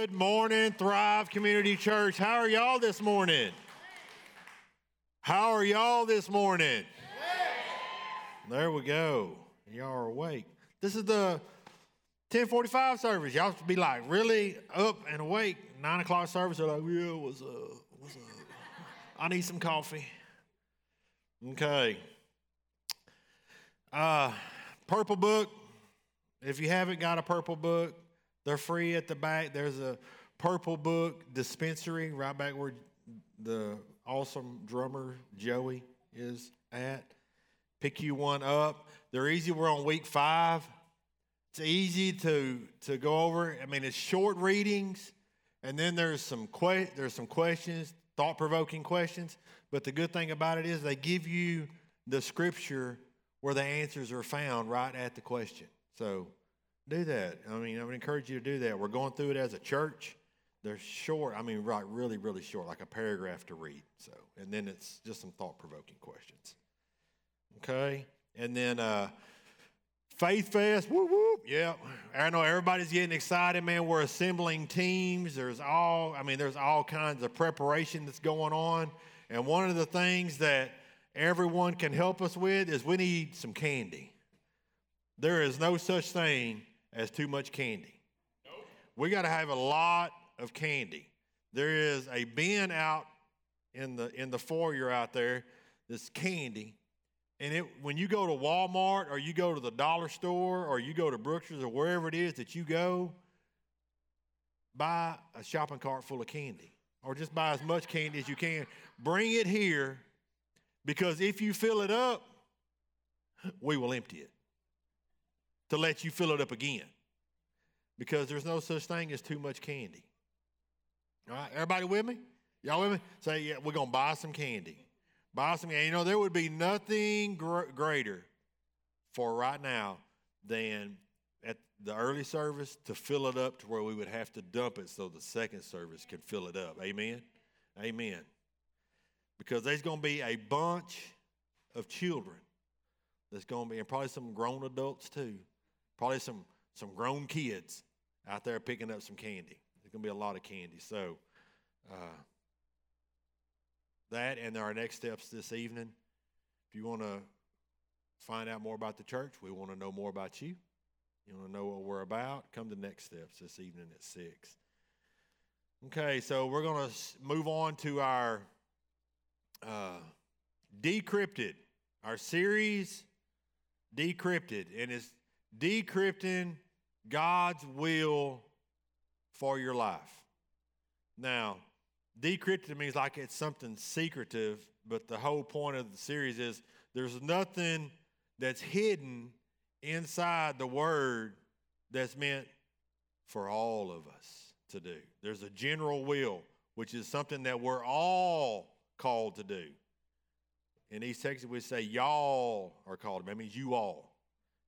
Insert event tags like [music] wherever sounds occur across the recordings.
Good morning, Thrive Community Church. How are y'all this morning? How are y'all this morning? There we go. Y'all are awake. This is the 1045 service. Y'all should be like really up and awake. Nine o'clock service. They're like, yeah, what's up? What's up? I need some coffee. Okay. Uh, purple book. If you haven't got a purple book, they're free at the back. There's a purple book dispensary right back where the awesome drummer Joey is at. Pick you one up. They're easy. We're on week five. It's easy to to go over. I mean, it's short readings, and then there's some que- there's some questions, thought provoking questions. But the good thing about it is they give you the scripture where the answers are found right at the question. So do that. I mean, I would encourage you to do that. We're going through it as a church. They're short. I mean, right, really, really short, like a paragraph to read. So, and then it's just some thought-provoking questions. Okay, and then uh, Faith Fest. Whoop whoop. Yeah, I know everybody's getting excited, man. We're assembling teams. There's all. I mean, there's all kinds of preparation that's going on. And one of the things that everyone can help us with is we need some candy. There is no such thing as too much candy. Nope. We got to have a lot of candy. There is a bin out in the in the foyer out there that's candy. And it, when you go to Walmart or you go to the dollar store or you go to Brookshire's or wherever it is that you go, buy a shopping cart full of candy or just buy as much candy as you can. Bring it here because if you fill it up, we will empty it to let you fill it up again because there's no such thing as too much candy. All right, everybody with me? Y'all with me? Say, yeah, we're going to buy some candy. Buy some candy. You know, there would be nothing gr- greater for right now than at the early service to fill it up to where we would have to dump it so the second service can fill it up. Amen? Amen. Because there's going to be a bunch of children that's going to be, and probably some grown adults too, probably some, some grown kids out there picking up some candy. There's going to be a lot of candy. So, uh, that and our next steps this evening. If you want to find out more about the church, we want to know more about you. You want to know what we're about? Come to next steps this evening at 6. Okay, so we're going to move on to our uh, decrypted, our series decrypted, and it's decrypting God's will for your life. Now, decrypted means like it's something secretive, but the whole point of the series is there's nothing that's hidden inside the word that's meant for all of us to do. There's a general will, which is something that we're all called to do. In East Texas, we say y'all are called. That means you all.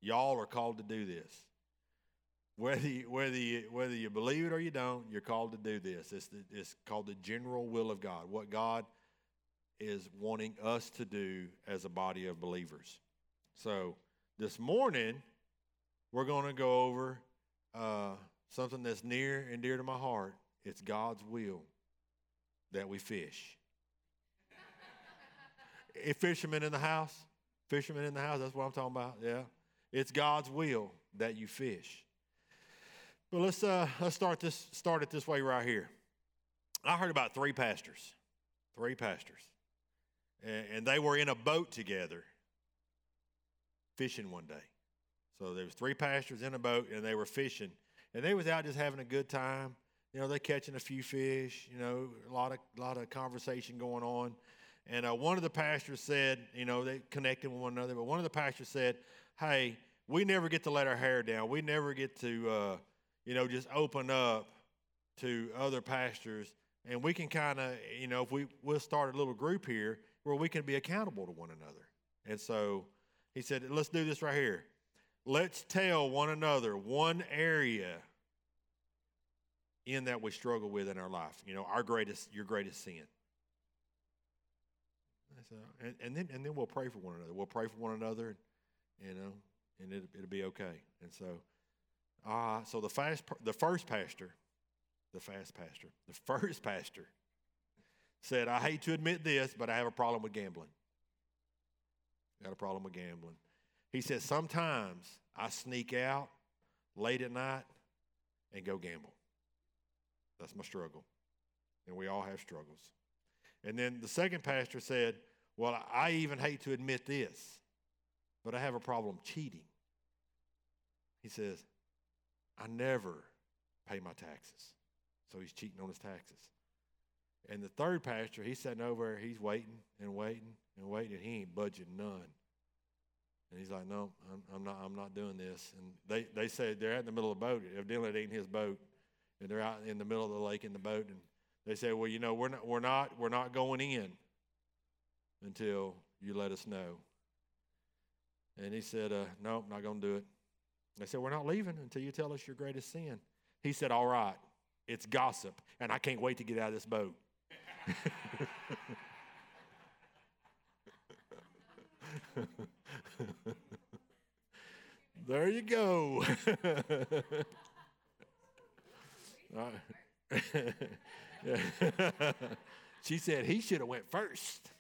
Y'all are called to do this. Whether you, whether, you, whether you believe it or you don't, you're called to do this. It's, the, it's called the general will of God, what God is wanting us to do as a body of believers. So this morning, we're going to go over uh, something that's near and dear to my heart. It's God's will that we fish. [laughs] fishermen in the house, fishermen in the house, that's what I'm talking about. Yeah. It's God's will that you fish. But let's uh, let's start this start it this way right here. I heard about three pastors, three pastors, and, and they were in a boat together fishing one day. So there was three pastors in a boat, and they were fishing, and they was out just having a good time. You know, they catching a few fish. You know, a lot of lot of conversation going on. And uh, one of the pastors said, you know, they connected with one another. But one of the pastors said, "Hey, we never get to let our hair down. We never get to." Uh, you know, just open up to other pastors and we can kind of, you know, if we we'll start a little group here where we can be accountable to one another. And so he said, let's do this right here. Let's tell one another one area in that we struggle with in our life. You know, our greatest, your greatest sin. So, and, and then and then we'll pray for one another. We'll pray for one another, you know, and it, it'll be okay. And so uh, so the, fast, the first pastor the fast pastor. The [laughs] first pastor said, I hate to admit this, but I have a problem with gambling. Got a problem with gambling. He said, Sometimes I sneak out late at night and go gamble. That's my struggle. And we all have struggles. And then the second pastor said, Well, I even hate to admit this, but I have a problem cheating. He says, I never pay my taxes. So he's cheating on his taxes. And the third pastor, he's sitting over, there, he's waiting and waiting and waiting, and he ain't budging none. And he's like, no, I'm, I'm, not, I'm not doing this. And they, they say they're out in the middle of the boat. Evidently, it ain't his boat. And they're out in the middle of the lake in the boat. And they say, well, you know, we're not, we're not, we're not going in until you let us know. And he said, uh, no, I'm not going to do it. They said, we're not leaving until you tell us your greatest sin. He said, all right, it's gossip, and I can't wait to get out of this boat. [laughs] there you go. [laughs] [laughs] she said he should have went first.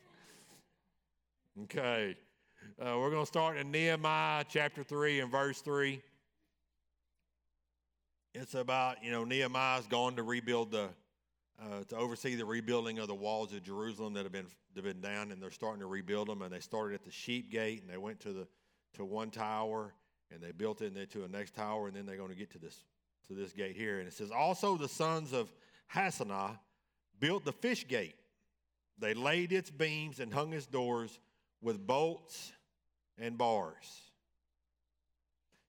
Okay. Uh, we're going to start in Nehemiah chapter 3 and verse 3. It's about, you know, Nehemiah's to rebuild the, uh, to oversee the rebuilding of the walls of Jerusalem that have been, have been down, and they're starting to rebuild them. And they started at the sheep gate, and they went to the to one tower, and they built it into a next tower, and then they're going to get to this to this gate here. And it says, also the sons of Hassenaah built the fish gate. They laid its beams and hung its doors with bolts and bars.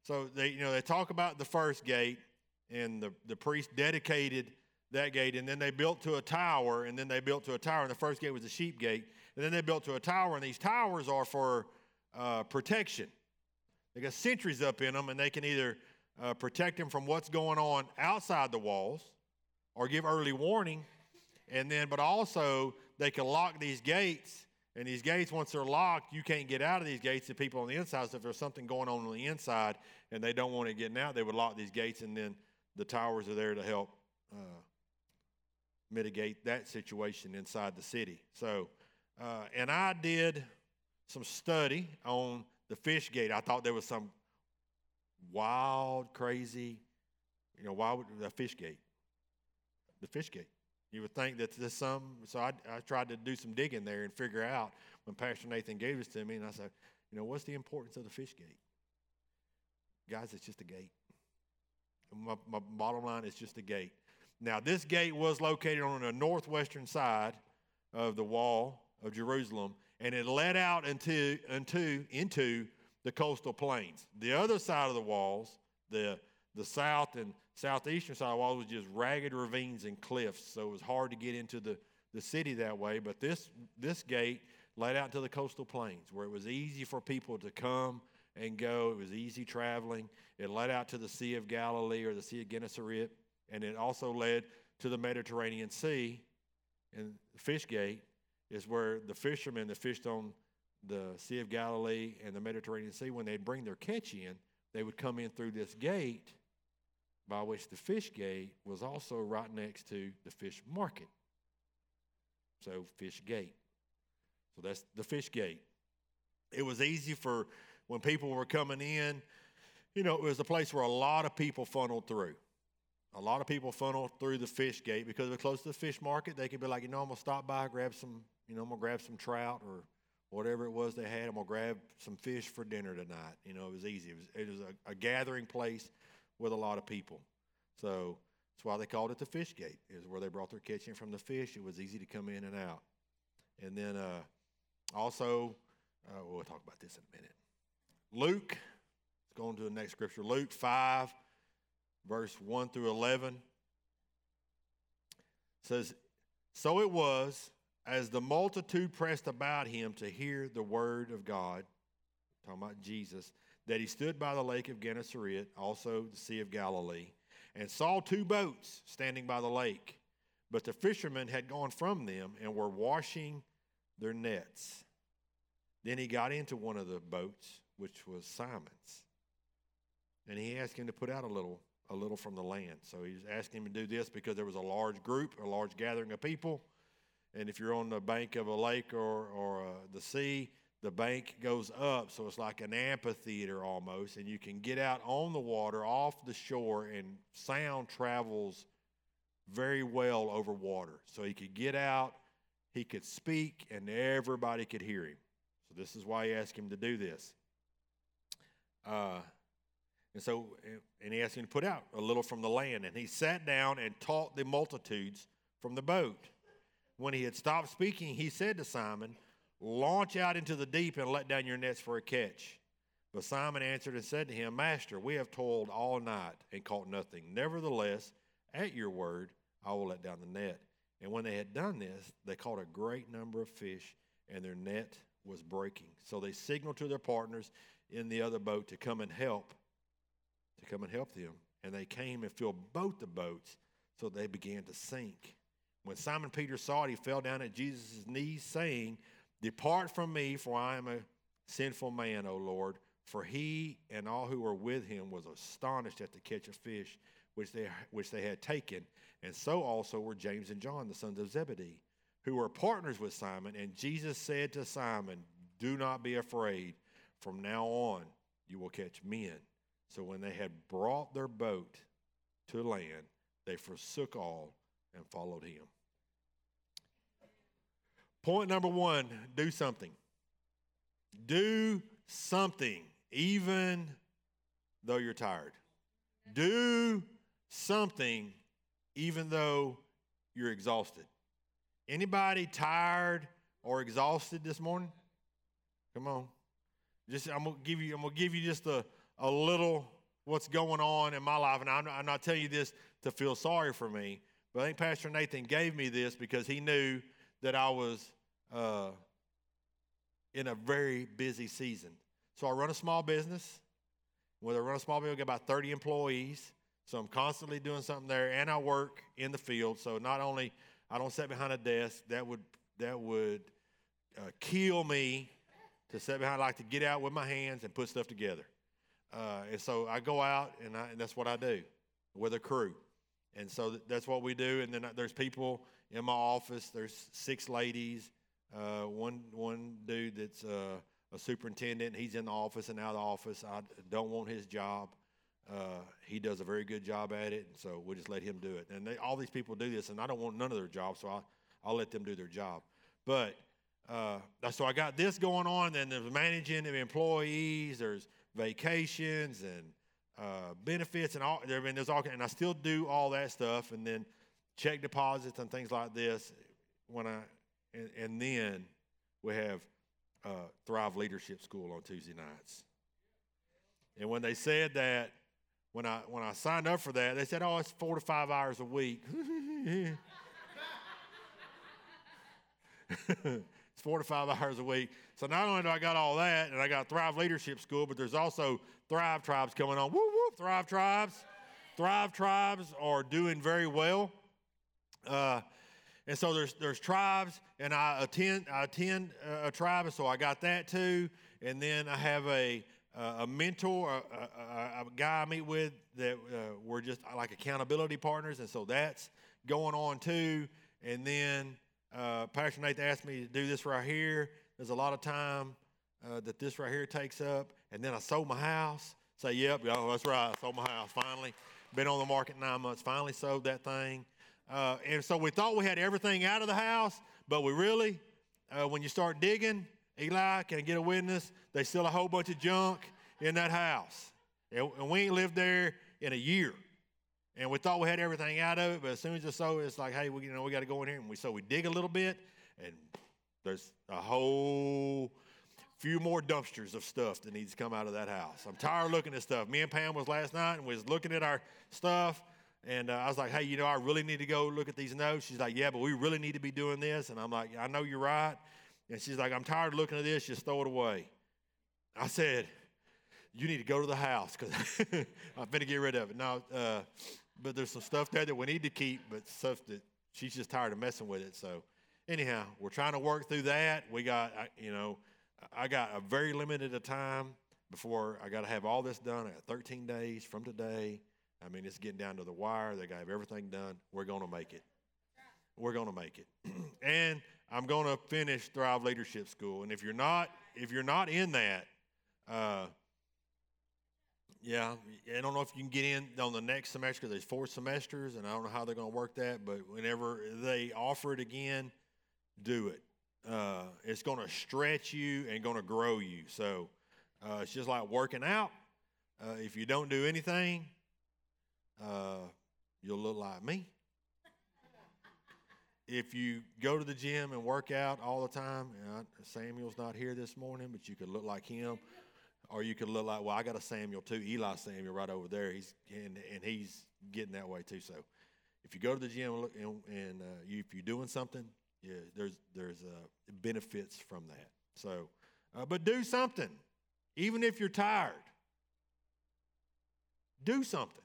So they, you know, they talk about the first gate, and the, the priest dedicated that gate, and then they built to a tower, and then they built to a tower, and the first gate was the sheep gate, and then they built to a tower, and these towers are for uh, protection. They got sentries up in them, and they can either uh, protect them from what's going on outside the walls, or give early warning, and then, but also they can lock these gates. And these gates, once they're locked, you can't get out of these gates. The people on the inside, so if there's something going on on the inside and they don't want it getting out, they would lock these gates, and then the towers are there to help uh, mitigate that situation inside the city. So, uh, and I did some study on the fish gate. I thought there was some wild, crazy, you know, why would the fish gate? The fish gate. You would think that there's some, so I, I tried to do some digging there and figure out when Pastor Nathan gave this to me, and I said, you know, what's the importance of the fish gate? Guys, it's just a gate. My, my bottom line is just a gate. Now, this gate was located on the northwestern side of the wall of Jerusalem, and it led out into, into, into the coastal plains. The other side of the walls, the, the south and southeastern side was just ragged ravines and cliffs, so it was hard to get into the, the city that way. But this, this gate led out to the coastal plains where it was easy for people to come and go. It was easy traveling. It led out to the Sea of Galilee or the Sea of Gennesaret, and it also led to the Mediterranean Sea. And the fish gate is where the fishermen that fished on the Sea of Galilee and the Mediterranean Sea, when they'd bring their catch in, they would come in through this gate, by which the fish gate was also right next to the fish market. So, fish gate. So, that's the fish gate. It was easy for when people were coming in, you know, it was a place where a lot of people funneled through. A lot of people funneled through the fish gate because it was close to the fish market. They could be like, you know, I'm gonna stop by, grab some, you know, I'm gonna grab some trout or whatever it was they had. I'm gonna grab some fish for dinner tonight. You know, it was easy. It was, it was a, a gathering place with a lot of people. So that's why they called it the fish gate. Is where they brought their catch in from the fish. It was easy to come in and out. And then uh, also, uh, we'll talk about this in a minute. Luke, let's go on to the next scripture. Luke 5, verse 1 through 11 says, So it was as the multitude pressed about him to hear the word of God, talking about Jesus, that he stood by the lake of Gennesaret, also the Sea of Galilee, and saw two boats standing by the lake. But the fishermen had gone from them and were washing their nets. Then he got into one of the boats which was Simon's. And he asked him to put out a little a little from the land. So he was asking him to do this because there was a large group, a large gathering of people. And if you're on the bank of a lake or, or uh, the sea, the bank goes up, so it's like an amphitheater almost, and you can get out on the water off the shore, and sound travels very well over water. So he could get out, he could speak, and everybody could hear him. So this is why he asked him to do this. Uh, and so, and he asked him to put out a little from the land, and he sat down and taught the multitudes from the boat. When he had stopped speaking, he said to Simon, Launch out into the deep and let down your nets for a catch. But Simon answered and said to him, Master, we have toiled all night and caught nothing. Nevertheless, at your word, I will let down the net. And when they had done this, they caught a great number of fish, and their net was breaking. So they signaled to their partners in the other boat to come and help, to come and help them. And they came and filled both the boats, so they began to sink. When Simon Peter saw it, he fell down at Jesus' knees, saying, Depart from me, for I am a sinful man, O Lord. For he and all who were with him was astonished at the catch of fish which they, which they had taken. And so also were James and John, the sons of Zebedee, who were partners with Simon. And Jesus said to Simon, Do not be afraid. From now on, you will catch men. So when they had brought their boat to land, they forsook all and followed him. Point number one do something. Do something, even though you're tired. Do something, even though you're exhausted. Anybody tired or exhausted this morning? Come on. Just I'm gonna give you I'm gonna give you just a, a little what's going on in my life, and I'm, I'm not telling you this to feel sorry for me, but I think Pastor Nathan gave me this because he knew that I was uh, in a very busy season. So I run a small business. When I run a small business, I got about 30 employees. So I'm constantly doing something there, and I work in the field. So not only I don't sit behind a desk, that would that would uh, kill me to sit behind. I like to get out with my hands and put stuff together. Uh, and so I go out, and, I, and, that's what I do with a crew. And so that's what we do. And then there's people in my office. There's six ladies uh, one one dude that's uh, a superintendent. He's in the office and out of the office. I don't want his job. Uh, he does a very good job at it, so we'll just let him do it. And they, all these people do this, and I don't want none of their jobs, so I, I'll let them do their job. But uh, so I got this going on. Then there's managing the employees. There's vacations and uh, benefits and all. There, and there's all, and I still do all that stuff. And then check deposits and things like this when I and, and then we have uh, Thrive Leadership School on Tuesday nights. And when they said that, when I when I signed up for that, they said, "Oh, it's four to five hours a week." [laughs] it's four to five hours a week. So not only do I got all that, and I got Thrive Leadership School, but there's also Thrive Tribes coming on. Woo woo! Thrive Tribes, Thrive Tribes are doing very well. Uh, and so there's there's tribes, and I attend I attend a tribe, and so I got that too. And then I have a a mentor, a, a, a, guy I meet with that uh, we're just like accountability partners, and so that's going on too. And then uh, Pastor asked me to do this right here. There's a lot of time uh, that this right here takes up, and then I sold my house. Say, yep, yeah, that's right, I sold my house finally. Been on the market nine months. Finally sold that thing. Uh, and so we thought we had everything out of the house, but we really, uh, when you start digging, Eli, can I get a witness? They still a whole bunch of junk in that house. And, and we ain't lived there in a year. And we thought we had everything out of it, but as soon as it's so, it's like, hey, we, you know, we got to go in here. And we, so we dig a little bit, and there's a whole few more dumpsters of stuff that needs to come out of that house. I'm tired of looking at stuff. Me and Pam was last night and we was looking at our stuff, and uh, I was like, hey, you know, I really need to go look at these notes. She's like, yeah, but we really need to be doing this. And I'm like, I know you're right. And she's like, I'm tired of looking at this. Just throw it away. I said, you need to go to the house because [laughs] I'm going to get rid of it. Now, uh, but there's some stuff there that we need to keep, but stuff that she's just tired of messing with it. So, anyhow, we're trying to work through that. We got, you know, I got a very limited a time before I got to have all this done. I got 13 days from today I mean, it's getting down to the wire. They got to have everything done. We're going to make it. We're going to make it. [clears throat] and I'm going to finish Thrive Leadership School. And if you're not, if you're not in that, uh, yeah, I don't know if you can get in on the next semester there's four semesters, and I don't know how they're going to work that. But whenever they offer it again, do it. Uh, it's going to stretch you and going to grow you. So uh, it's just like working out. Uh, if you don't do anything, uh, you'll look like me. If you go to the gym and work out all the time, Samuel's not here this morning, but you could look like him or you could look like, well, I got a Samuel too, Eli Samuel right over there. He's and and he's getting that way too. So if you go to the gym and, and, and uh, you, if you're doing something, yeah, there's there's uh, benefits from that. So, uh, but do something, even if you're tired. Do something.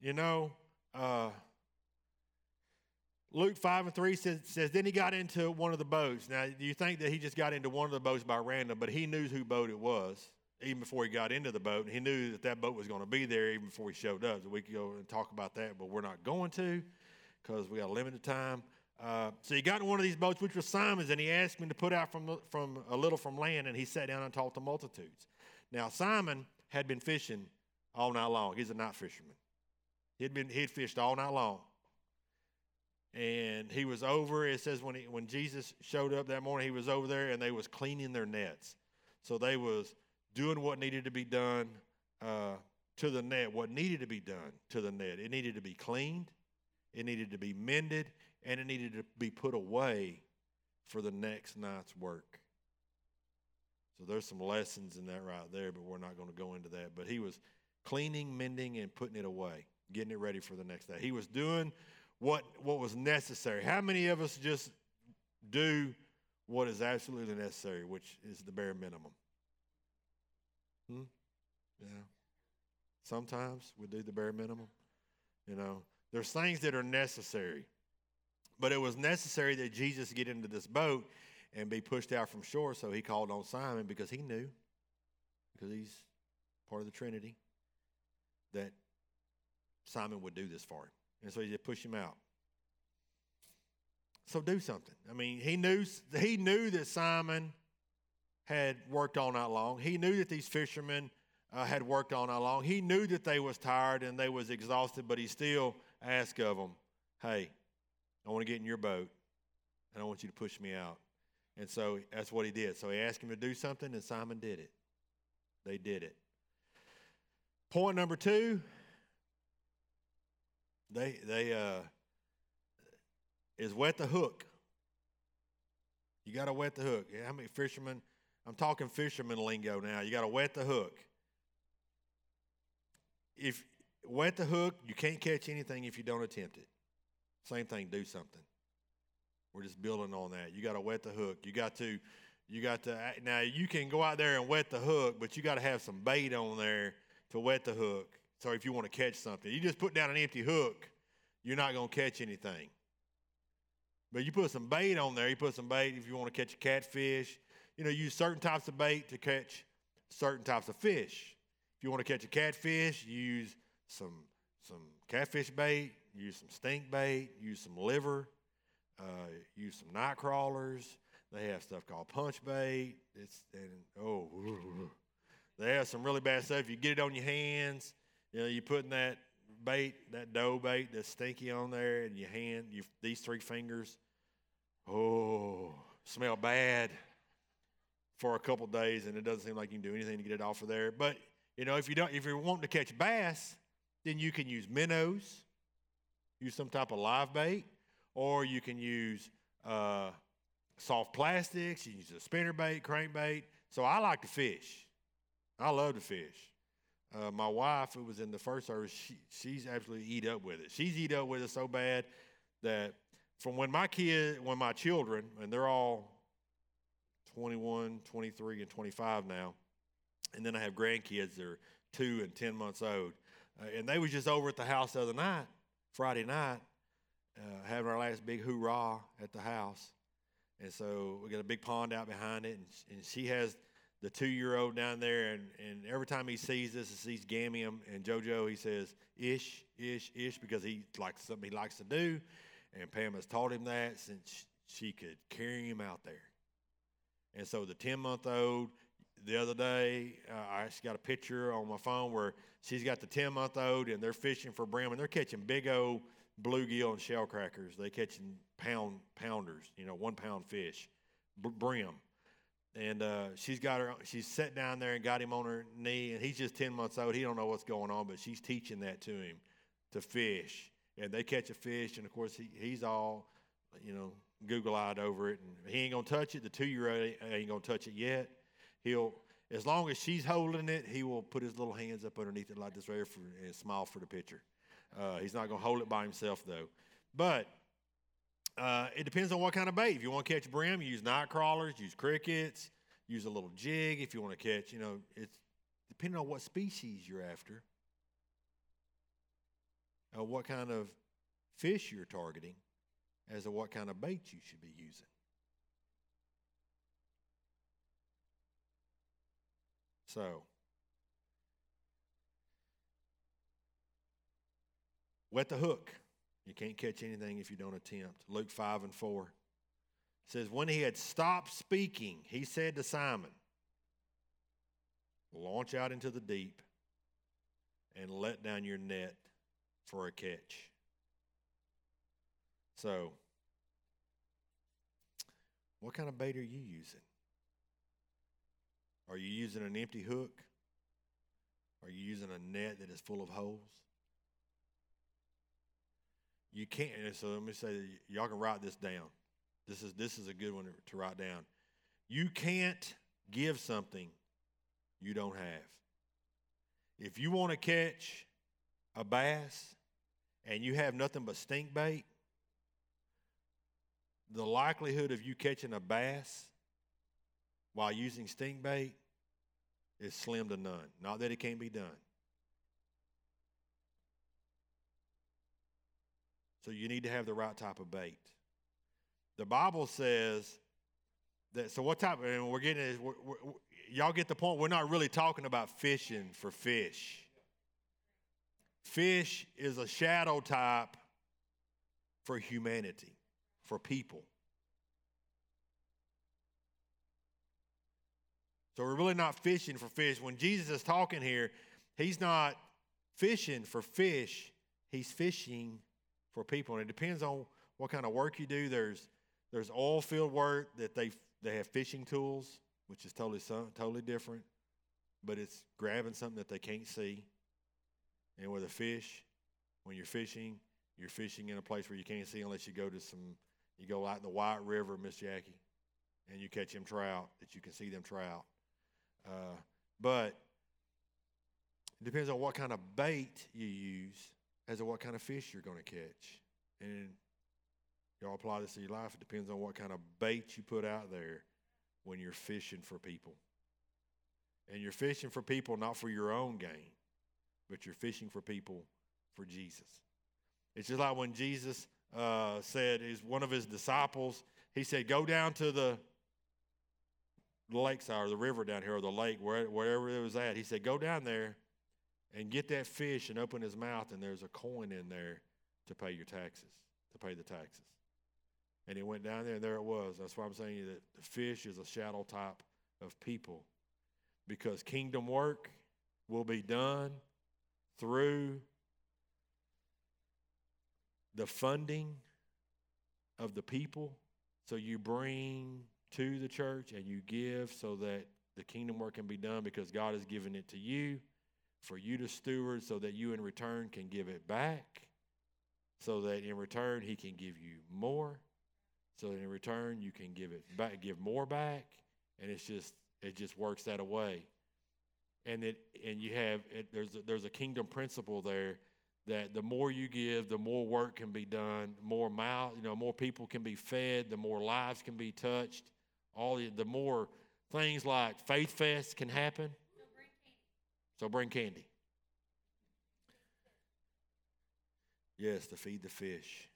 You know, uh, Luke 5 and 3 says, says, Then he got into one of the boats. Now, you think that he just got into one of the boats by random, but he knew who boat it was even before he got into the boat. And he knew that that boat was going to be there even before he showed up. So we could go and talk about that, but we're not going to because we got a limited time. Uh, so he got in one of these boats, which was Simon's, and he asked him to put out from, from a little from land, and he sat down and taught the multitudes. Now, Simon had been fishing all night long. He's a night fisherman. He'd been he'd fished all night long and he was over. It says when he, when Jesus showed up that morning, he was over there and they was cleaning their nets. So they was doing what needed to be done uh, to the net, what needed to be done to the net. It needed to be cleaned, it needed to be mended, and it needed to be put away for the next night's work. So there's some lessons in that right there, but we're not going to go into that. But he was cleaning, mending, and putting it away, getting it ready for the next day. He was doing what, what was necessary. How many of us just do what is absolutely necessary, which is the bare minimum? Hmm? Yeah. Sometimes we do the bare minimum. You know, there's things that are necessary. But it was necessary that Jesus get into this boat and be pushed out from shore, so he called on Simon because he knew, because he's part of the Trinity, that Simon would do this for him. And so he just pushed him out. So do something. I mean, he knew he knew that Simon had worked all night long. He knew that these fishermen uh, had worked all night long. He knew that they was tired and they was exhausted, but he still asked of them, "Hey, I want to get in your boat, and I want you to push me out." And so that's what he did. So he asked him to do something, and Simon did it. They did it. Point number two they they uh is wet the hook. You got to wet the hook. Yeah, how many fishermen? I'm talking fisherman lingo now. You got to wet the hook. If wet the hook, you can't catch anything if you don't attempt it. Same thing, do something. We're just building on that. You got to wet the hook. You got to, you got to. Now you can go out there and wet the hook, but you got to have some bait on there to wet the hook. So if you want to catch something, you just put down an empty hook, you're not going to catch anything. But you put some bait on there. You put some bait if you want to catch a catfish. You know, use certain types of bait to catch certain types of fish. If you want to catch a catfish, use some some catfish bait. Use some stink bait. Use some liver. Uh, use some night crawlers. They have stuff called punch bait. It's and oh, [laughs] they have some really bad stuff. You get it on your hands. You know, you're putting that bait, that dough bait that's stinky on there, and your hand, you, these three fingers, oh, smell bad for a couple days, and it doesn't seem like you can do anything to get it off of there. But you know, if you don't, if you're wanting to catch bass, then you can use minnows, use some type of live bait, or you can use uh, soft plastics. You can use a spinner bait, crankbait. So I like to fish. I love to fish. Uh, my wife, who was in the first service, she, she's absolutely eat up with it. She's eat up with it so bad that from when my kid, when my children, and they're all 21, 23, and 25 now, and then I have grandkids that are two and 10 months old. Uh, and they was just over at the house the other night, Friday night, uh, having our last big hoorah at the house. And so we got a big pond out behind it, and, and she has the two year old down there, and, and every time he sees this, he sees Gammy and JoJo, he says, Ish, ish, ish, because he likes something he likes to do. And Pam has taught him that since she could carry him out there. And so the 10 month old, the other day, uh, I actually got a picture on my phone where she's got the 10 month old and they're fishing for brim and they're catching big old bluegill and shell crackers. They catching pound pounders, you know, one pound fish, brim. And uh, she's got her. She's sat down there and got him on her knee, and he's just ten months old. He don't know what's going on, but she's teaching that to him to fish. And they catch a fish, and of course he, he's all, you know, Google eyed over it, and he ain't gonna touch it. The two year old ain't gonna touch it yet. He'll, as long as she's holding it, he will put his little hands up underneath it like this right for, and smile for the picture. Uh, he's not gonna hold it by himself though. But uh, it depends on what kind of bait. If you want to catch brim, use night crawlers, use crickets, use a little jig. If you want to catch, you know, it's depending on what species you're after, uh, what kind of fish you're targeting, as to what kind of bait you should be using. So, wet the hook. You can't catch anything if you don't attempt. Luke 5 and 4 says, When he had stopped speaking, he said to Simon, Launch out into the deep and let down your net for a catch. So, what kind of bait are you using? Are you using an empty hook? Are you using a net that is full of holes? You can't. So let me say, y'all can write this down. This is this is a good one to write down. You can't give something you don't have. If you want to catch a bass and you have nothing but stink bait, the likelihood of you catching a bass while using stink bait is slim to none. Not that it can't be done. So you need to have the right type of bait. The Bible says that. So what type? And we're getting. We're, y'all get the point. We're not really talking about fishing for fish. Fish is a shadow type for humanity, for people. So we're really not fishing for fish. When Jesus is talking here, he's not fishing for fish, he's fishing for people. And it depends on what kind of work you do. There's there's oil field work that they they have fishing tools, which is totally totally different, but it's grabbing something that they can't see. And with a fish, when you're fishing, you're fishing in a place where you can't see unless you go to some you go out in the White River, Miss Jackie, and you catch them trout that you can see them trout. Uh, but it depends on what kind of bait you use as to what kind of fish you're going to catch. And y'all apply this to your life. It depends on what kind of bait you put out there when you're fishing for people. And you're fishing for people not for your own gain, but you're fishing for people for Jesus. It's just like when Jesus uh, said, is one of his disciples, he said, Go down to the lakeside or the river down here or the lake, wherever it was at. He said, Go down there and get that fish and open his mouth, and there's a coin in there to pay your taxes, to pay the taxes. And he went down there, and there it was. That's why I'm saying that the fish is a shadow type of people because kingdom work will be done through the funding of the people. So you bring to the church and you give so that the kingdom work can be done because God has given it to you for you to steward so that you in return can give it back, so that in return he can give you more, so that in return you can give it back, give more back, and it's just it just works that way. And it and you have it, there's a, there's a kingdom principle there that the more you give, the more work can be done, more mouth, you know, more people can be fed, the more lives can be touched, all the, the more things like faith fest can happen so bring candy. Yes, to feed the fish.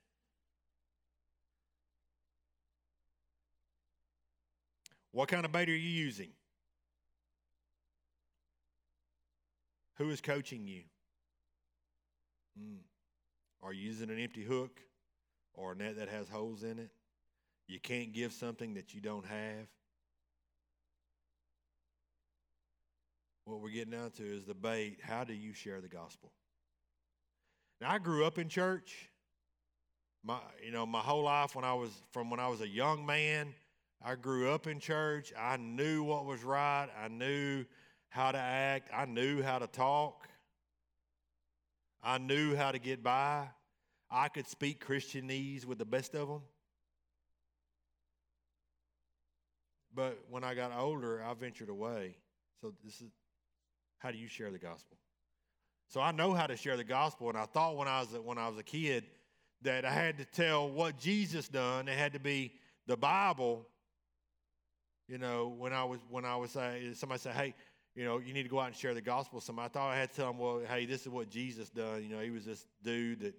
What kind of bait are you using? Who is coaching you? Mm. Are you using an empty hook or a net that has holes in it? You can't give something that you don't have. What we're getting down to is the bait. How do you share the gospel? Now, I grew up in church. My, you know, my whole life when I was from when I was a young man, I grew up in church. I knew what was right. I knew how to act. I knew how to talk. I knew how to get by. I could speak Christianese with the best of them. But when I got older, I ventured away. So this is how do you share the gospel? So I know how to share the gospel, and I thought when I was when I was a kid that I had to tell what Jesus done. It had to be the Bible. You know, when I was when I was saying somebody said, "Hey, you know, you need to go out and share the gospel." Somebody I thought I had to tell them, "Well, hey, this is what Jesus done." You know, he was this dude that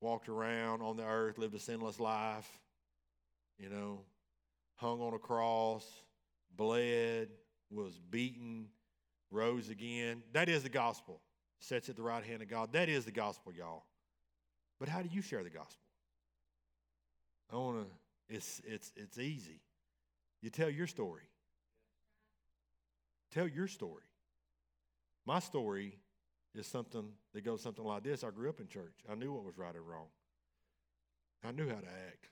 walked around on the earth, lived a sinless life. You know, hung on a cross, bled, was beaten, rose again. That is the gospel. Sits at the right hand of God. That is the gospel, y'all. But how do you share the gospel? I want to. It's it's it's easy. You tell your story. Tell your story. My story is something that goes something like this. I grew up in church. I knew what was right or wrong. I knew how to act,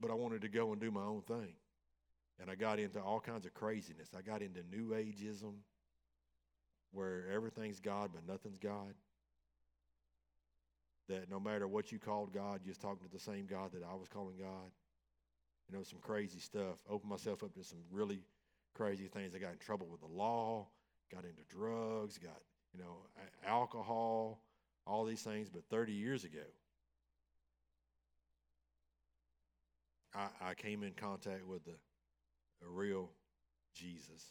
but I wanted to go and do my own thing. And I got into all kinds of craziness. I got into New Ageism, where everything's God, but nothing's God. That no matter what you called God, you're talking to the same God that I was calling God. You know, some crazy stuff. Opened myself up to some really crazy things. I got in trouble with the law, got into drugs, got, you know, alcohol, all these things. But 30 years ago, I, I came in contact with the a real Jesus.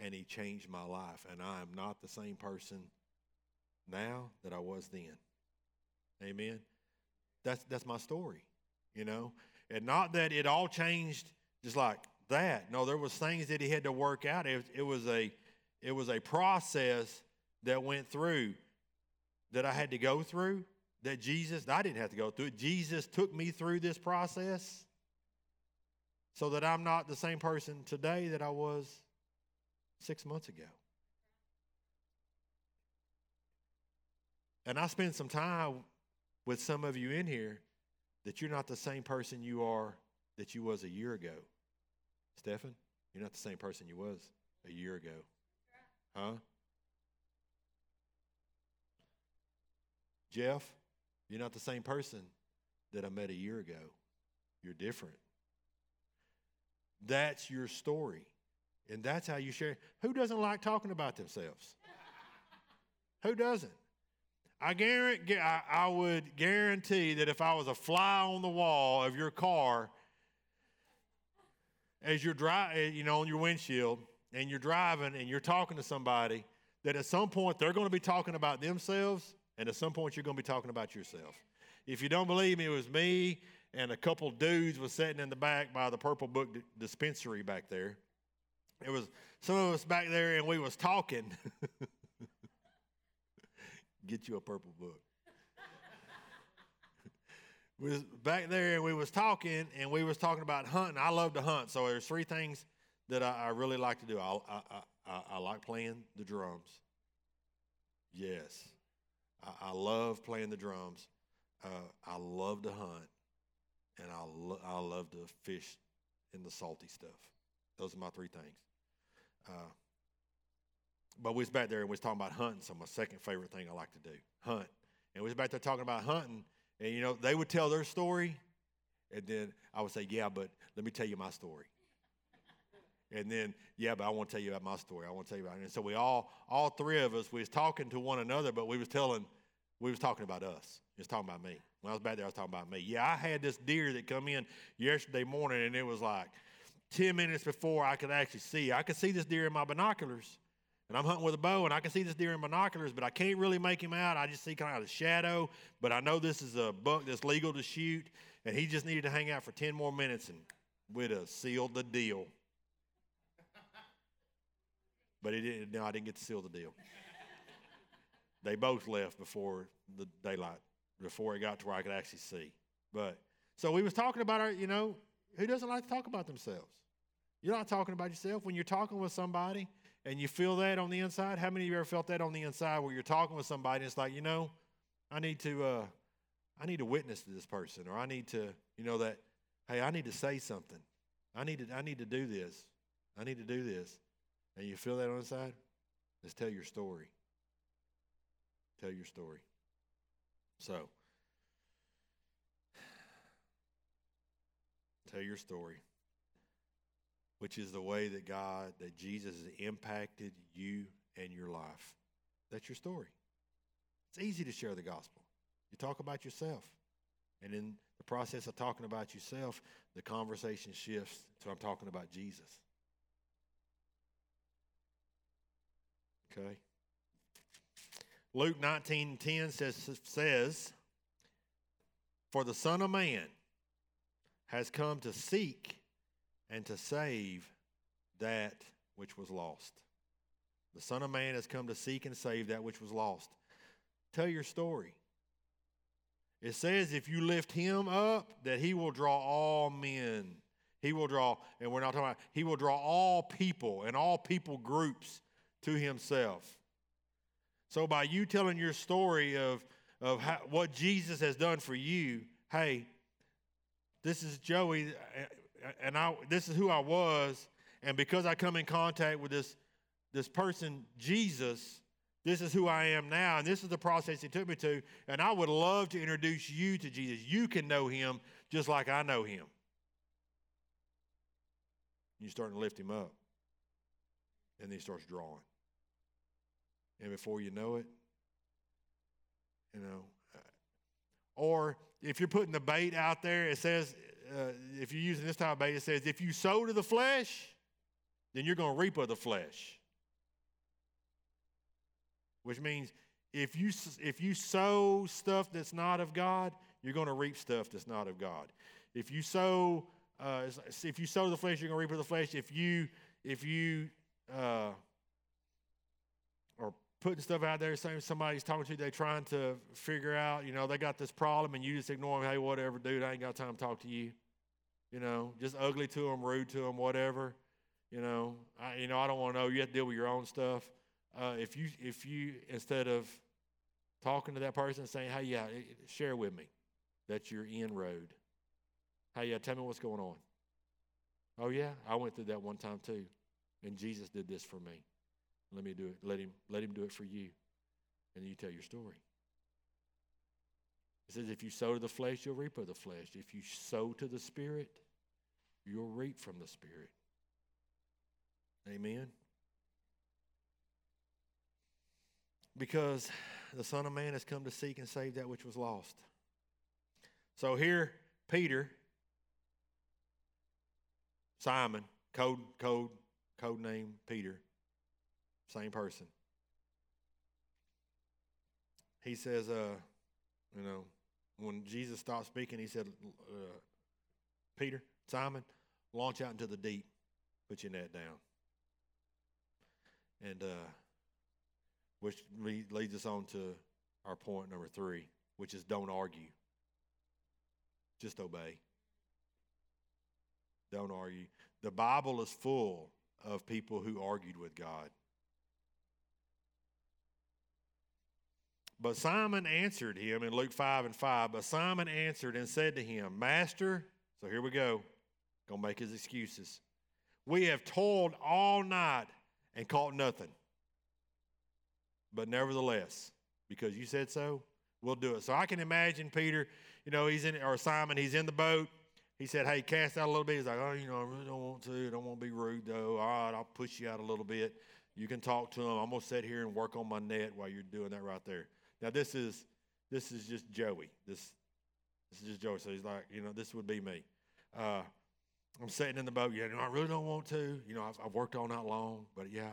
And he changed my life. And I am not the same person now that I was then. Amen. That's that's my story, you know. And not that it all changed just like that. No, there was things that he had to work out. It, it was a it was a process that went through that I had to go through. That Jesus, I didn't have to go through it. Jesus took me through this process so that I'm not the same person today that I was six months ago. And I spent some time with some of you in here that you're not the same person you are that you was a year ago. Stephan, you're not the same person you was a year ago. Huh? Jeff, you're not the same person that I met a year ago. You're different. That's your story. And that's how you share. Who doesn't like talking about themselves? Who doesn't? I guarantee, I would guarantee that if I was a fly on the wall of your car, as you're driving, eh, you know, on your windshield, and you're driving and you're talking to somebody, that at some point they're going to be talking about themselves, and at some point you're going to be talking about yourself. If you don't believe me, it was me and a couple dudes was sitting in the back by the Purple Book dispensary back there. It was some of us back there, and we was talking. [laughs] Get you a purple book. [laughs] we was back there, and we was talking, and we was talking about hunting. I love to hunt, so there's three things that I, I really like to do. I, I, I, I, like playing the drums. Yes, I, love playing the drums. Uh, I love to hunt and I, lo- I love to fish in the salty stuff. Those are my three things. Uh, but we was back there and we was talking about hunting. So my second favorite thing I like to do, hunt. And we was back there talking about hunting. And you know, they would tell their story, and then I would say, "Yeah, but let me tell you my story." and then, "Yeah, but I want to tell you about my story. I want to tell you about." It. And so we all, all three of us, we was talking to one another, but we was telling, we was talking about us. He was talking about me. When I was back there, I was talking about me. Yeah, I had this deer that come in yesterday morning, and it was like 10 minutes before I could actually see. I could see this deer in my binoculars. And I'm hunting with a bow, and I can see this deer in binoculars, but I can't really make him out. I just see kind of a shadow. But I know this is a buck that's legal to shoot, and he just needed to hang out for 10 more minutes, and we'd have sealed the deal. But he didn't. No, I didn't get to seal the deal. they both left before the daylight, before it got to where I could actually see. But so we was talking about our, you know, who doesn't like to talk about themselves? You're not talking about yourself when you're talking with somebody and you feel that on the inside. How many of you ever felt that on the inside where you're talking with somebody and it's like, you know, I need to, uh, I need to witness to this person, or I need to, you know, that, hey, I need to say something. I need to, I need to do this. I need to do this. And you feel that on the inside? Let's tell your story. Tell your story. So, tell your story, which is the way that God, that Jesus has impacted you and your life. That's your story. It's easy to share the gospel. You talk about yourself. And in the process of talking about yourself, the conversation shifts to I'm talking about Jesus. Okay? Luke 19:10 says, says, For the Son of Man has come to seek and to save that which was lost. The Son of Man has come to seek and save that which was lost. Tell your story. It says if you lift him up, that he will draw all men. He will draw, and we're not talking about, he will draw all people and all people groups to himself. So by you telling your story of, of how, what Jesus has done for you, hey, this is Joey, and I, this is who I was, and because I come in contact with this, this person, Jesus, this is who I am now, and this is the process he took me to. And I would love to introduce you to Jesus. You can know him just like I know him. You start to lift him up, and then he starts drawing. And before you know it, you know, or if you're putting the bait out there, it says, uh, if you're using this type of bait, it says, if you sow to the flesh, then you're going to reap of the flesh which means if you if you sow stuff that's not of God, you're going to reap stuff that's not of God. If you sow uh, if you sow the flesh, you're going to reap of the flesh. If you if you uh, putting stuff out there, saying somebody's talking to you, they're trying to figure out, you know, they got this problem, and you just ignore them. Hey, whatever, dude, I ain't got time to talk to you. You know, just ugly to them, rude to them, whatever. You know, I, you know, I don't want to know. You have to deal with your own stuff uh, if you if you instead of talking to that person and saying, "Hey, yeah, share with me that you're in road." Hey, yeah, tell me what's going on. Oh yeah, I went through that one time too, and Jesus did this for me. Let me do it. Let him let him do it for you, and then you tell your story. It says, "If you sow to the flesh, you'll reap of the flesh. If you sow to the Spirit, you'll reap from the Spirit." Amen. because the Son of Man has come to seek and save that which was lost. So here, Peter, Simon, code, code, code name Peter, same person. He says, uh, you know, when Jesus stopped speaking, he said, uh, Peter, Simon, launch out into the deep, put your net down. And uh, which leads us on to our point number three, which is don't argue. Just obey. Don't argue. The Bible is full of people who argued with God. But Simon answered him in Luke 5 and 5. But Simon answered and said to him, Master, so here we go, gonna make his excuses. We have toiled all night and caught nothing. But nevertheless, because you said so, we'll do it. So I can imagine Peter, you know, he's in, or Simon, he's in the boat. He said, Hey, cast out a little bit. He's like, Oh, you know, I really don't want to. Don't want to be rude, though. All right, I'll push you out a little bit. You can talk to him. I'm going to sit here and work on my net while you're doing that right there. Now, this is this is just Joey. This this is just Joey. So he's like, you know, this would be me. Uh, I'm sitting in the boat. Yeah, you know, I really don't want to. You know, I've, I've worked all night long, but yeah,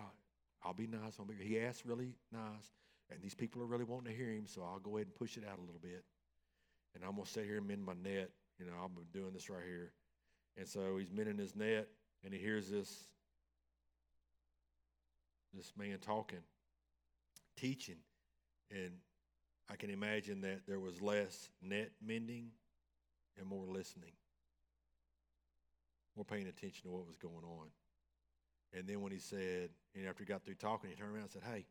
I'll be nice. I'll be, he asked really nice, and these people are really wanting to hear him, so I'll go ahead and push it out a little bit. And I'm to sit here and mend my net. You know, I'm doing this right here. And so he's mending his net, and he hears this, this man talking, teaching. And I can imagine that there was less net mending and more listening, more paying attention to what was going on. And then when he said, and after he got through talking, he turned around and said, Hey,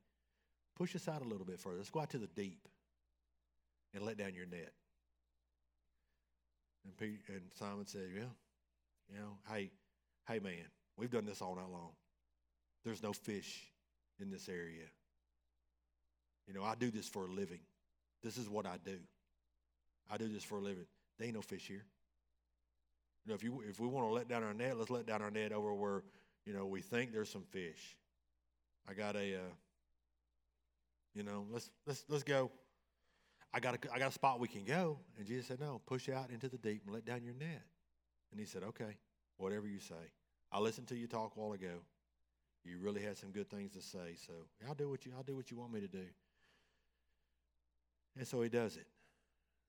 push us out a little bit further. Let's go out to the deep and let down your net. And, and Simon said, Yeah, you know, hey, hey, man, we've done this all night long. There's no fish in this area. You know, I do this for a living. This is what I do. I do this for a living. There ain't no fish here. You know, if you if we want to let down our net, let's let down our net over where you know we think there's some fish. I got a, uh, you know, let's let's let's go. I got a I got a spot we can go, and Jesus said, no, push out into the deep and let down your net. And he said, okay, whatever you say. I listened to you talk a while ago. You really had some good things to say, so I'll do what you I'll do what you want me to do. And so he does it.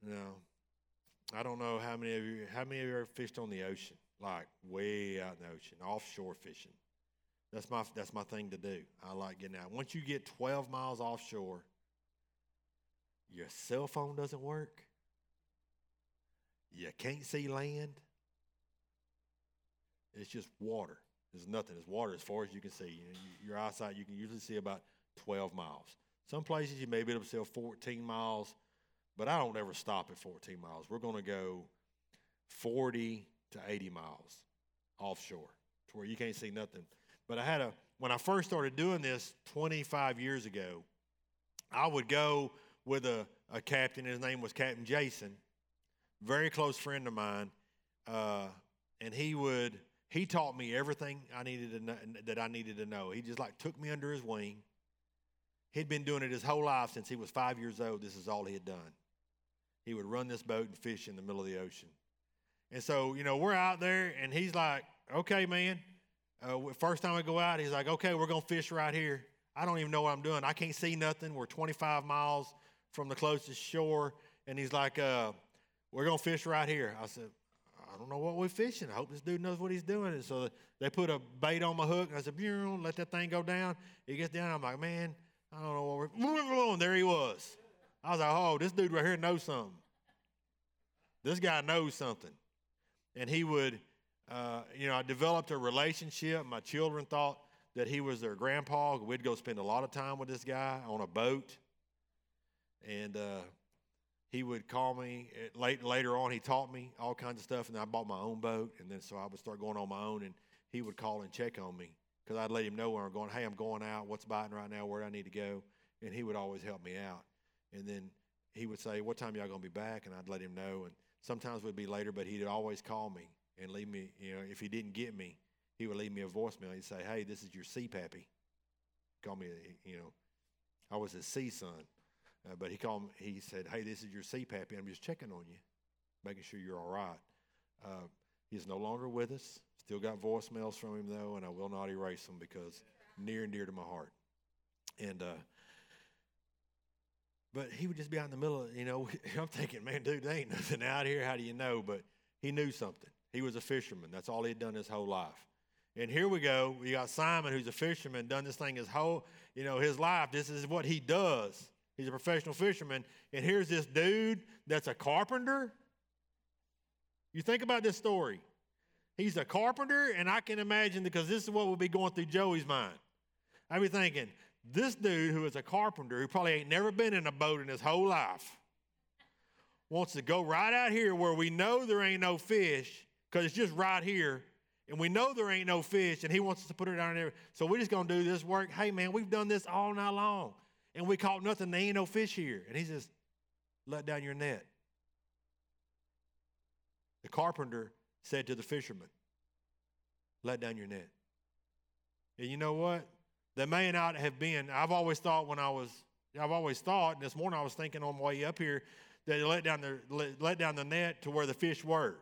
Now, I don't know how many of you how many of you ever fished on the ocean, like way out in the ocean, offshore fishing. That's my that's my thing to do. I like getting out. Once you get 12 miles offshore, your cell phone doesn't work. You can't see land. It's just water. There's nothing. It's water as far as you can see. You know, your eyesight, you can usually see about 12 miles. Some places you may be able to see 14 miles, but I don't ever stop at 14 miles. We're going to go 40 to 80 miles offshore to where you can't see nothing. But I had a, when I first started doing this 25 years ago, I would go with a, a captain. His name was Captain Jason, very close friend of mine. Uh, and he would, he taught me everything I needed to know, that I needed to know. He just like took me under his wing. He'd been doing it his whole life since he was five years old. This is all he had done. He would run this boat and fish in the middle of the ocean. And so, you know, we're out there, and he's like, okay, man. Uh, first time we go out, he's like, okay, we're going to fish right here. I don't even know what I'm doing. I can't see nothing. We're 25 miles from the closest shore. And he's like, uh, we're going to fish right here. I said, I don't know what we're fishing. I hope this dude knows what he's doing. And so they put a bait on my hook. I said, let that thing go down. He gets down. I'm like, man, I don't know what we're. There he was. I was like, oh, this dude right here knows something. This guy knows something. And he would, uh, you know, I developed a relationship. My children thought that he was their grandpa. We'd go spend a lot of time with this guy on a boat. And uh, he would call me late, later on. He taught me all kinds of stuff. And I bought my own boat. And then so I would start going on my own. And he would call and check on me because I'd let him know where I'm going. Hey, I'm going out. What's biting right now? Where do I need to go? And he would always help me out. And then he would say, "What time y'all gonna be back?" And I'd let him know. And sometimes it would be later, but he'd always call me and leave me. You know, if he didn't get me, he would leave me a voicemail. He'd say, "Hey, this is your sea pappy." Call me. You know, I was his sea son, uh, but he called. Me, he said, "Hey, this is your sea pappy. I'm just checking on you, making sure you're all right." Uh, he's no longer with us. Still got voicemails from him though, and I will not erase them because near and dear to my heart. And uh, but he would just be out in the middle. Of, you know, [laughs] I'm thinking, man, dude, there ain't nothing out here. How do you know? But he knew something. He was a fisherman. That's all he'd done his whole life. And here we go. We got Simon, who's a fisherman, done this thing his whole, you know, his life. This is what he does. He's a professional fisherman. And here's this dude that's a carpenter. You think about this story. He's a carpenter, and I can imagine because this is what would be going through Joey's mind. I'd be thinking, this dude who is a carpenter who probably ain't never been in a boat in his whole life wants to go right out here where we know there ain't no fish because it's just right here and we know there ain't no fish and he wants us to put it down there. So we're just going to do this work. Hey man we've done this all night long and we caught nothing. There ain't no fish here. And he says let down your net. The carpenter said to the fisherman, Let down your net. And you know what? There may not have been, I've always thought when I was, I've always thought, and this morning I was thinking on my way up here, that they let down the, let down the net to where the fish were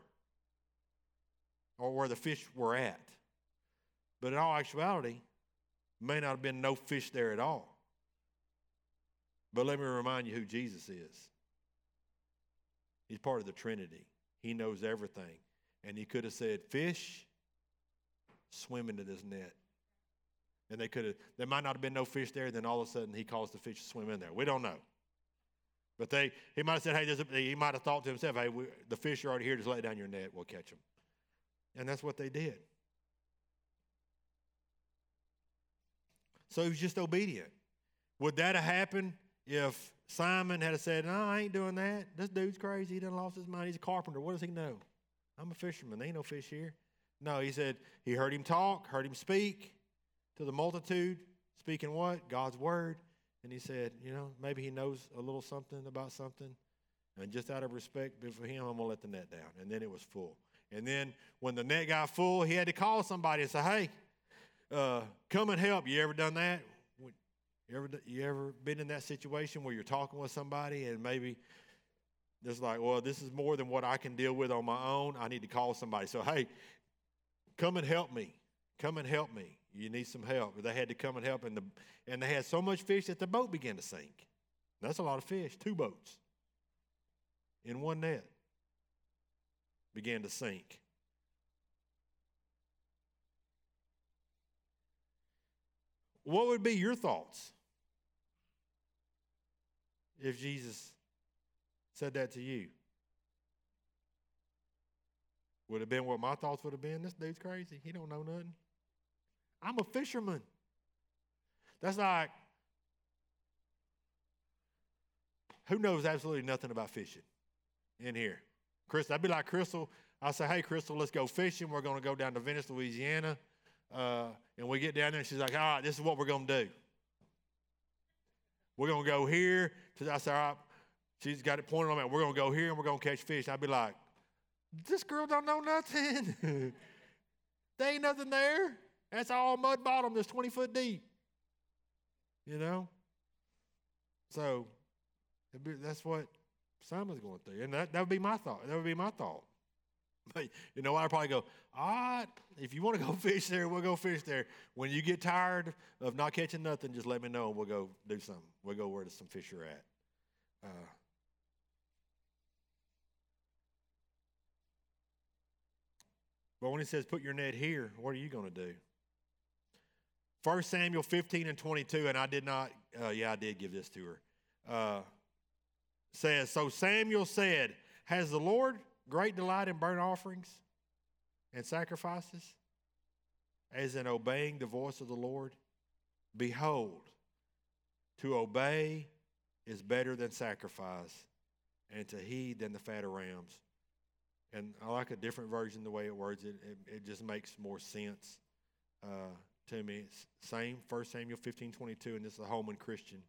or where the fish were at. But in all actuality, may not have been no fish there at all. But let me remind you who Jesus is. He's part of the Trinity. He knows everything. And he could have said, Fish, swim into this net. And they could have, there might not have been no fish there, then all of a sudden he caused the fish to swim in there. We don't know. But they, he might have said, hey, a, he might have thought to himself, hey, we, the fish are already here. Just lay down your net. We'll catch them. And that's what they did. So he was just obedient. Would that have happened if Simon had said, No, I ain't doing that. This dude's crazy. He done lost his mind. He's a carpenter. What does he know? I'm a fisherman. There ain't no fish here. No, he said he heard him talk, heard him speak to the multitude, speaking what? God's word. And he said, you know, maybe he knows a little something about something. And just out of respect for him, I'm going to let the net down. And then it was full. And then when the net got full, he had to call somebody and say, hey, uh, come and help. You ever done that? You ever, you ever been in that situation where you're talking with somebody and maybe it's like, well, this is more than what I can deal with on my own. I need to call somebody. So, hey, come and help me. Come and help me. You need some help. They had to come and help, and, the, and they had so much fish that the boat began to sink. That's a lot of fish, two boats in one net began to sink. What would be your thoughts if Jesus said that to you? Would have been what my thoughts would have been. This dude's crazy. He don't know nothing. I'm a fisherman. That's like who knows absolutely nothing about fishing in here? Chris, I'd be like Crystal. I say, hey, Crystal, let's go fishing. We're going to go down to Venice, Louisiana. Uh, and we get down there, and she's like, all right, this is what we're going to do. We're going to go here. I said, all right. She's got it pointed on me. We're going to go here, and we're going to catch fish. I'd be like, this girl don't know nothing. [laughs] there ain't nothing there. That's all mud bottom that's 20 foot deep. You know? So that's what Simon's going through. And that, that would be my thought. That would be my thought. [laughs] But you know, what I'd probably go, all right, if you want to go [laughs] fish there, we'll go fish there. When you get tired of not catching nothing, just let me know and we'll go do something. We'll go where some fish are at. Uh, but when he says put your net here, what are you going to do? 1 Samuel 15 and 22, and I did not, uh, yeah, I did give this to her. Uh, says, So Samuel said, Has the Lord great delight in burnt offerings and sacrifices, as in obeying the voice of the Lord? Behold, to obey is better than sacrifice, and to heed than the fat of rams. And I like a different version the way it words it. It, it just makes more sense uh, to me. It's same, 1 Samuel 15 22, and this is a Holman Christian.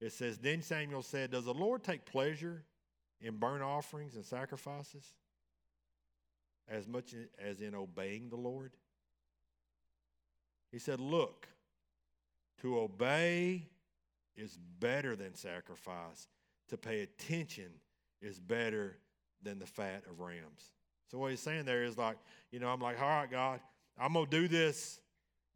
It says, Then Samuel said, Does the Lord take pleasure in burnt offerings and sacrifices as much as in obeying the Lord? He said, Look, to obey is better than sacrifice, to pay attention is better than the fat of rams. So what he's saying there is like, you know, I'm like, all right, God, I'm gonna do this,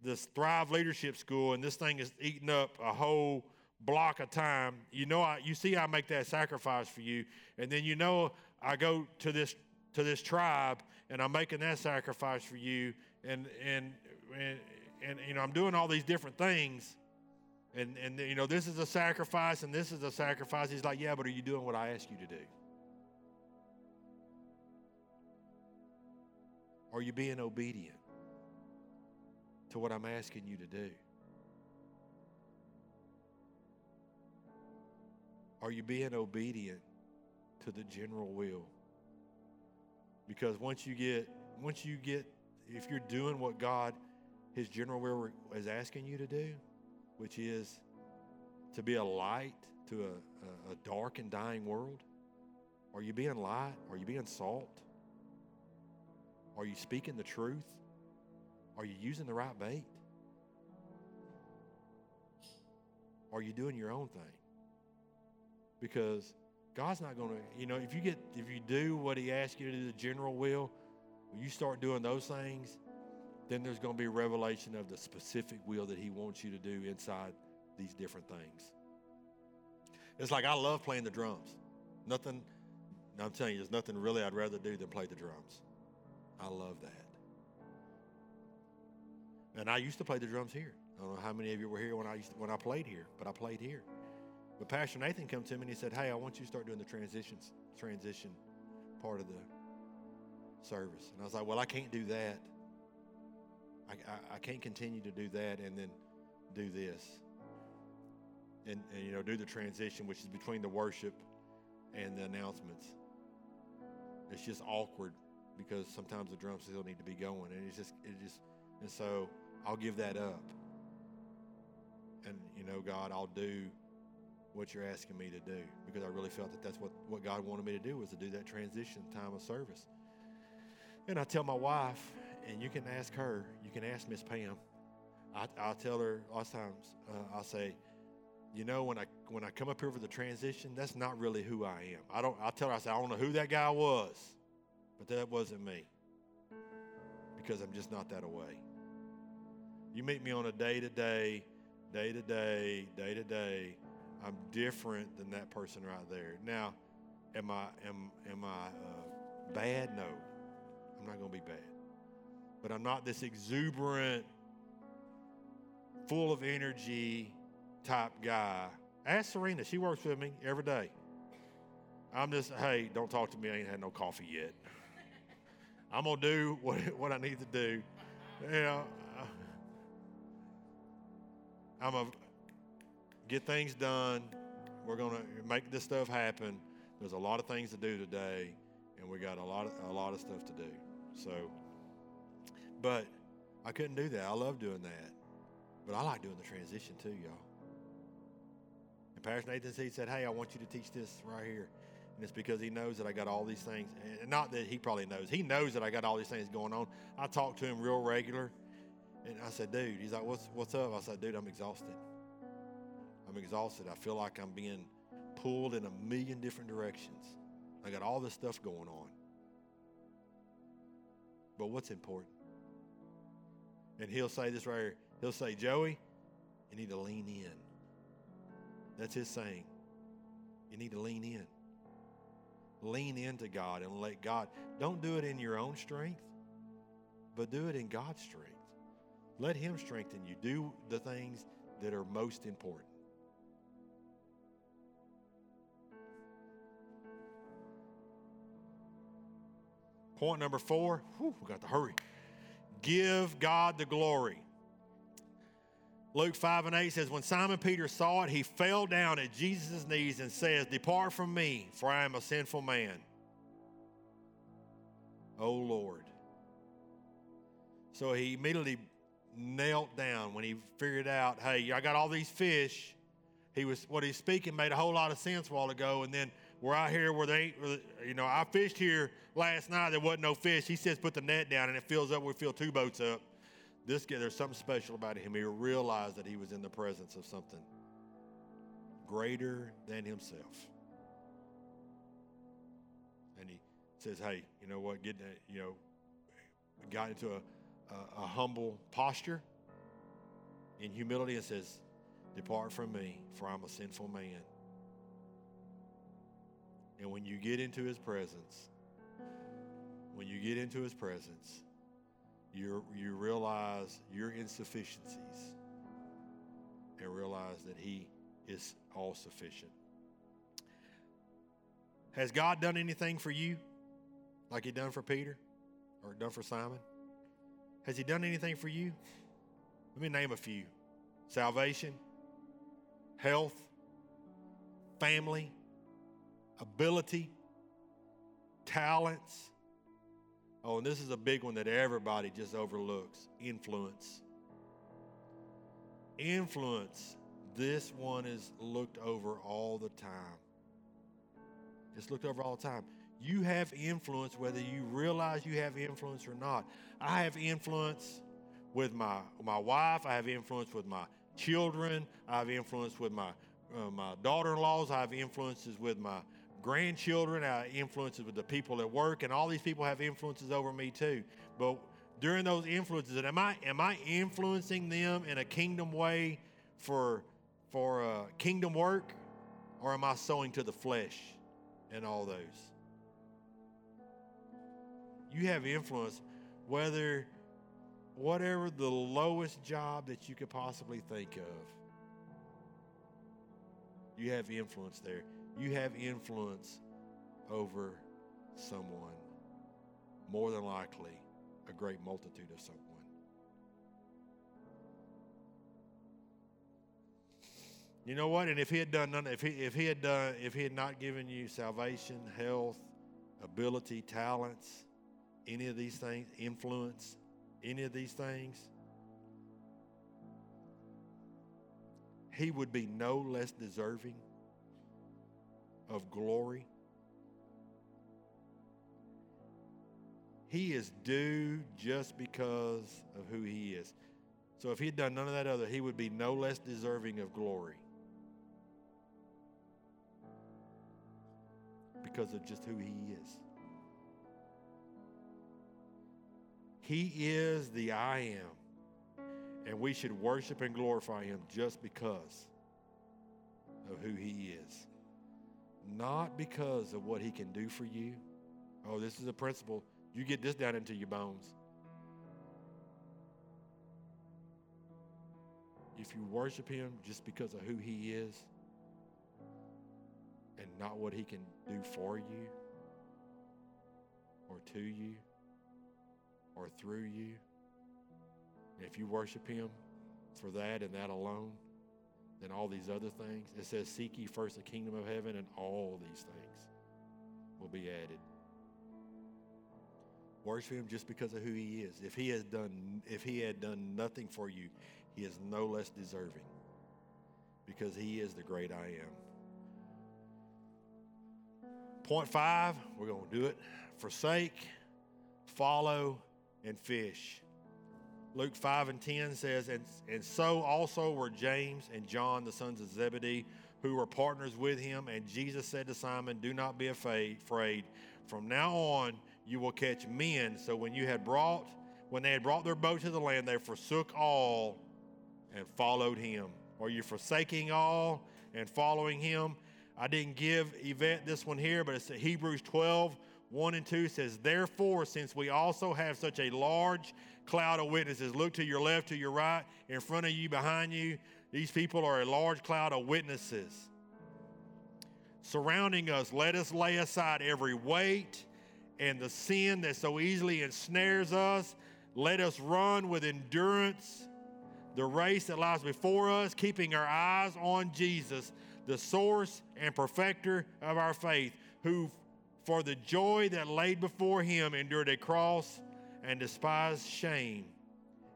this Thrive Leadership School, and this thing is eating up a whole block of time. You know, I, you see, I make that sacrifice for you, and then you know, I go to this to this tribe, and I'm making that sacrifice for you, and and and, and you know, I'm doing all these different things, and and you know, this is a sacrifice, and this is a sacrifice. He's like, yeah, but are you doing what I ask you to do? Are you being obedient to what I'm asking you to do? Are you being obedient to the general will? Because once you get, once you get, if you're doing what God, His general will is asking you to do, which is to be a light to a, a, dark and dying world, are you being light? Are you being salt? Are you speaking the truth? Are you using the right bait? Are you doing your own thing? because God's not going to, you know, if you get, if you do what He asks you to do, the general will, when you start doing those things, then there's going to be a revelation of the specific will that He wants you to do inside these different things. It's like I love playing the drums. Nothing, I'm telling you, there's nothing really I'd rather do than play the drums. I love that. And I used to play the drums here. I don't know how many of you were here when I used to, when I played here, but I played here. But Pastor Nathan come to me and he said, Hey, I want you to start doing the transitions, transition part of the service. And I was like, Well, I can't do that. I, I, I can't continue to do that and then do this. And, and, you know, do the transition, which is between the worship and the announcements. It's just awkward because sometimes the drums still need to be going. And it's just, it just, and so I'll give that up. And, you know, God, I'll do what you're asking me to do because I really felt that that's what, what God wanted me to do was to do that transition time of service. And I tell my wife, and you can ask her, you can ask Miss Pam. I, I'll tell her lots of times, uh, I'll say, you know, when I when I come up here for the transition, that's not really who I am. I don't. I'll tell her, I say, I don't know who that guy was, but that wasn't me because I'm just not that away. You meet me on a day to day, day to day, day to day I'm different than that person right there. Now, am I am am I uh, bad? No, I'm not going to be bad. But I'm not this exuberant, full of energy type guy. Ask Serena; she works with me every day. I'm just, hey, don't talk to me. I ain't had no coffee yet. I'm gonna do what what I need to do. You know, I'm going to get things done. We're going to make this stuff happen. There's a lot of things to do today, and we got a lot of, a lot of stuff to do. So, but I couldn't do that. I love doing that, but I like doing the transition too, y'all. And Pastor Nathan he said, "Hey, I want you to teach this right here." And it's because he knows that I got all these things. And not that he probably knows. He knows that I got all these things going on. I talk to him real regular. And I said, dude, he's like, what's, what's up? I said, dude, I'm exhausted. I'm exhausted. I feel like I'm being pulled in a million different directions. I got all this stuff going on. But what's important? And he'll say this right here. He'll say, Joey, you need to lean in. That's his saying. You need to lean in. Lean into God and let God, don't do it in your own strength, but do it in God's strength. Let Him strengthen you. Do the things that are most important. Point number four, whew, we got to hurry. Give God the glory. Luke 5 and 8 says, When Simon Peter saw it, he fell down at Jesus' knees and says, Depart from me, for I am a sinful man. O Lord. So he immediately knelt down when he figured out, hey, I got all these fish. He was what he's speaking made a whole lot of sense a while ago, and then we're out here where they, you know, I fished here last night. There wasn't no fish. He says, put the net down, and it fills up. We fill two boats up. This guy, there's something special about him. He realized that he was in the presence of something greater than himself. And he says, hey, you know what? Get that, you know, got into a, a, a humble posture in humility and says, Depart from me, for I'm a sinful man. And when you get into his presence, when you get into his presence, you you realize your insufficiencies and realize that he is all sufficient. Has God done anything for you like he done for Peter or done for Simon? Has he done anything for you? Let me name a few. Salvation, health, family, ability, talents. Oh, and this is a big one that everybody just overlooks influence. Influence. This one is looked over all the time. It's looked over all the time. You have influence whether you realize you have influence or not. I have influence with my, my wife, I have influence with my children, I have influence with my, uh, my daughter in laws, I have influences with my grandchildren, I influences with the people at work, and all these people have influences over me too. But during those influences, am I am I influencing them in a kingdom way for for uh, kingdom work, or am I sowing to the flesh and all those? You have influence, whether whatever the lowest job that you could possibly think of You have influence there. You have influence over someone, more than likely, a great multitude of someone. You know what? And if he had done none, if he if he had done if he had not given you salvation, health, ability, talents, any of these things, influence, any of these things, he would be no less deserving of glory. He is due just because of who he is. So if he had done none of that other, he would be no less deserving of glory. Because of just who he is. He is the I am. And we should worship and glorify him just because of who he is. Not because of what he can do for you. Oh, this is a principle. You get this down into your bones. If you worship him just because of who he is and not what he can do for you or to you, or through you. If you worship Him for that and that alone, then all these other things, it says, Seek ye first the kingdom of heaven, and all these things will be added. Worship Him just because of who He is. If He has done, if He had done nothing for you, He is no less deserving because He is the great I am. Point five, we're going to do it. Forsake, follow, and fish. Luke 5 and 10 says, and, and so also were James and John, the sons of Zebedee, who were partners with him. And Jesus said to Simon, Do not be afraid. From now on, you will catch men. So when you had brought, when they had brought their boat to the land, they forsook all and followed him. Are you forsaking all and following him? I didn't give Yvette this one here, but it's Hebrews 12 1 and 2 says, Therefore, since we also have such a large cloud of witnesses, look to your left, to your right, in front of you, behind you. These people are a large cloud of witnesses. Surrounding us, let us lay aside every weight and the sin that so easily ensnares us. Let us run with endurance the race that lies before us, keeping our eyes on Jesus, the source and perfecter of our faith, who for the joy that laid before him endured a cross and despised shame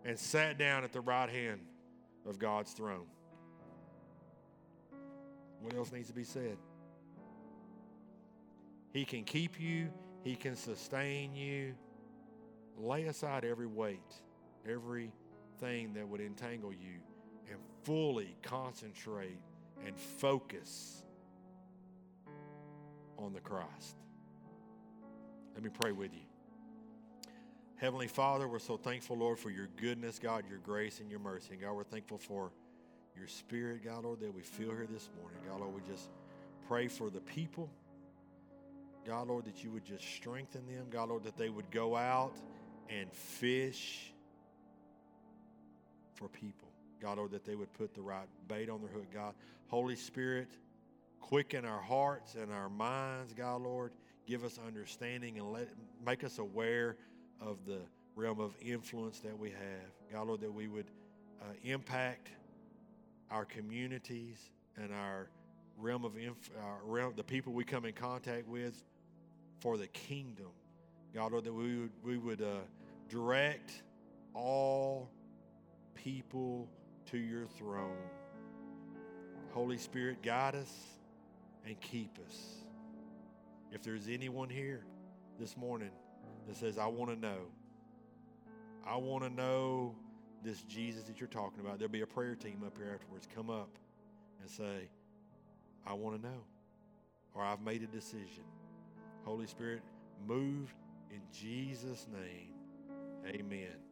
and sat down at the right hand of God's throne. What else needs to be said? He can keep you, He can sustain you. Lay aside every weight, everything that would entangle you, and fully concentrate and focus on the Christ. Let me pray with you. Heavenly Father, we're so thankful, Lord, for your goodness, God, your grace and your mercy. And God, we're thankful for your spirit, God, Lord, that we feel here this morning. God, Lord, we just pray for the people. God, Lord, that you would just strengthen them. God, Lord, that they would go out and fish for people. God, Lord, that they would put the right bait on their hook. God, Holy Spirit, quicken our hearts and our minds, God, Lord give us understanding and let make us aware of the realm of influence that we have. God, Lord, that we would uh, impact our communities and our realm of inf- our realm, the people we come in contact with for the kingdom. God, Lord, that we would, we would uh, direct all people to your throne. Holy Spirit, guide us and keep us. If there's anyone here this morning that says, I want to know, I want to know this Jesus that you're talking about, there'll be a prayer team up here afterwards. Come up and say, I want to know, or I've made a decision. Holy Spirit, move in Jesus' name. Amen.